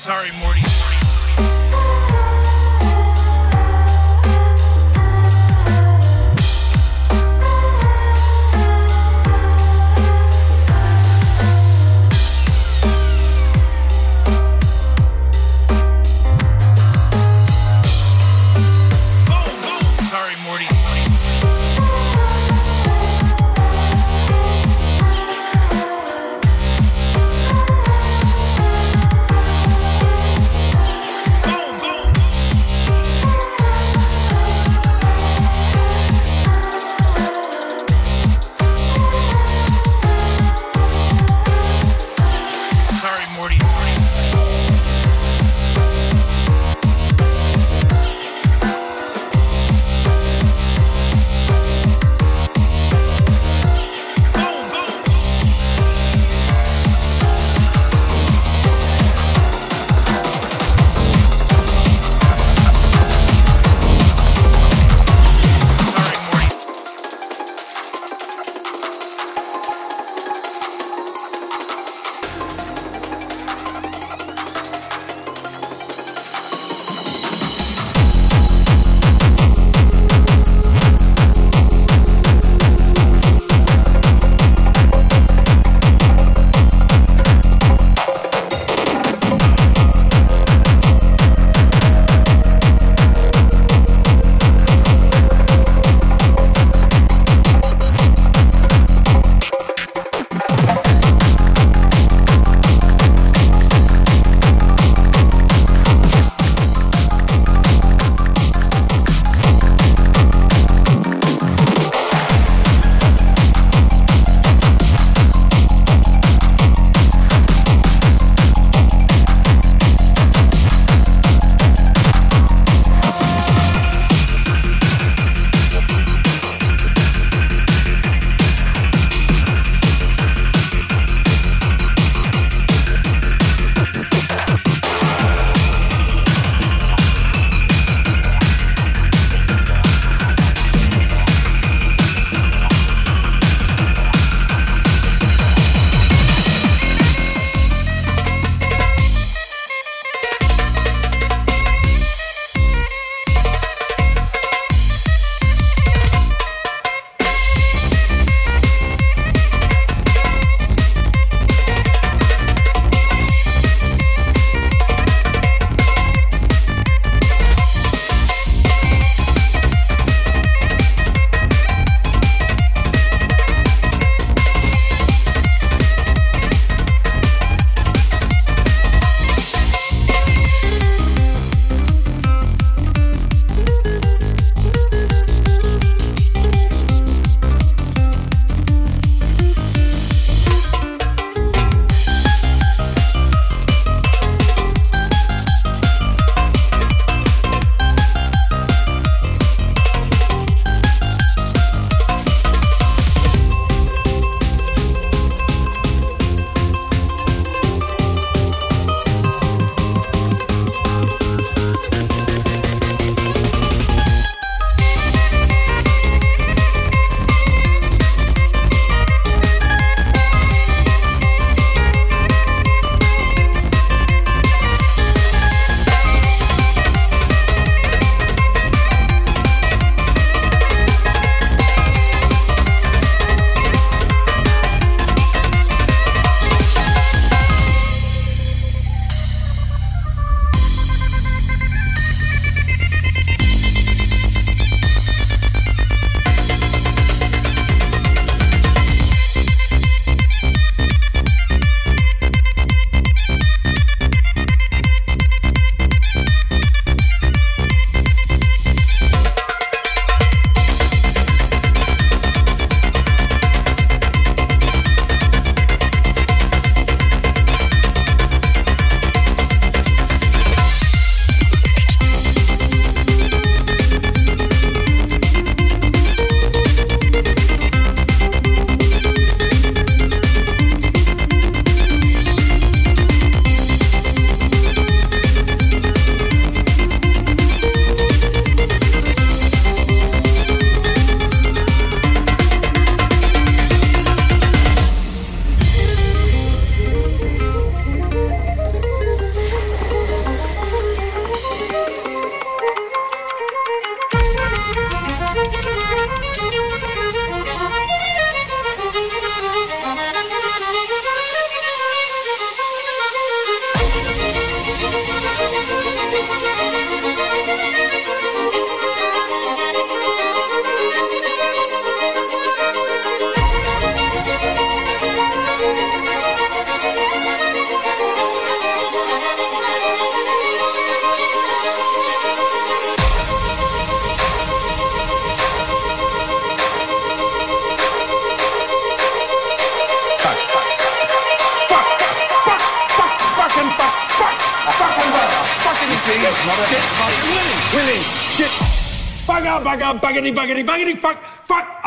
Sorry, Morty. Bugger, buggity, buggity, buggity, fuck, fuck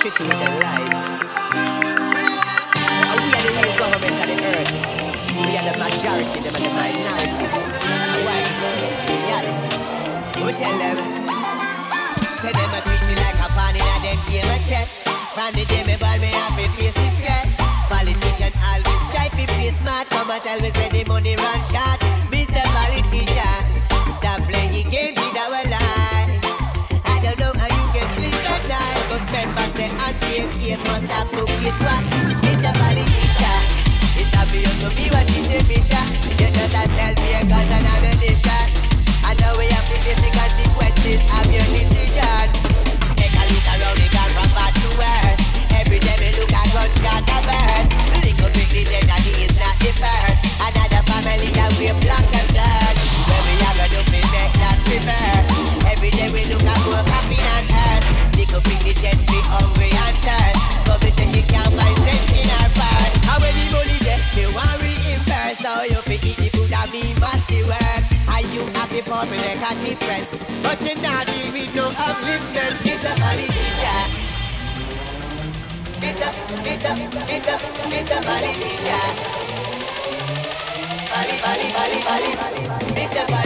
Come a trick you with their lies. And we are the real government of the earth. We are the majority, them are the minority. And reality? We tell them. Say them a treat me like a pawn in a them game of chess. From the day me ball me have to face the stress. Politician always try to be smart. Come and tell me say the money run short. it must have looked. Mr. Politician, it's obvious to me what is your vision. You just a self here cause a nation. And now we have to face the consequences of your decision. Take a look around the car from bad to worse. Every day we look at gunshot and burst. Link up with the dead and he is not the first. Another family that we block and search. When we have a duplicate make that prefer. Every day we look at more happy than earth. Link up with the dead, we hungry. the port with a cat friends. But you know we don't have limits. This the politician. This the, it's the, this the, it's the politician. Bali, Bali, Bali, Bali, Bali.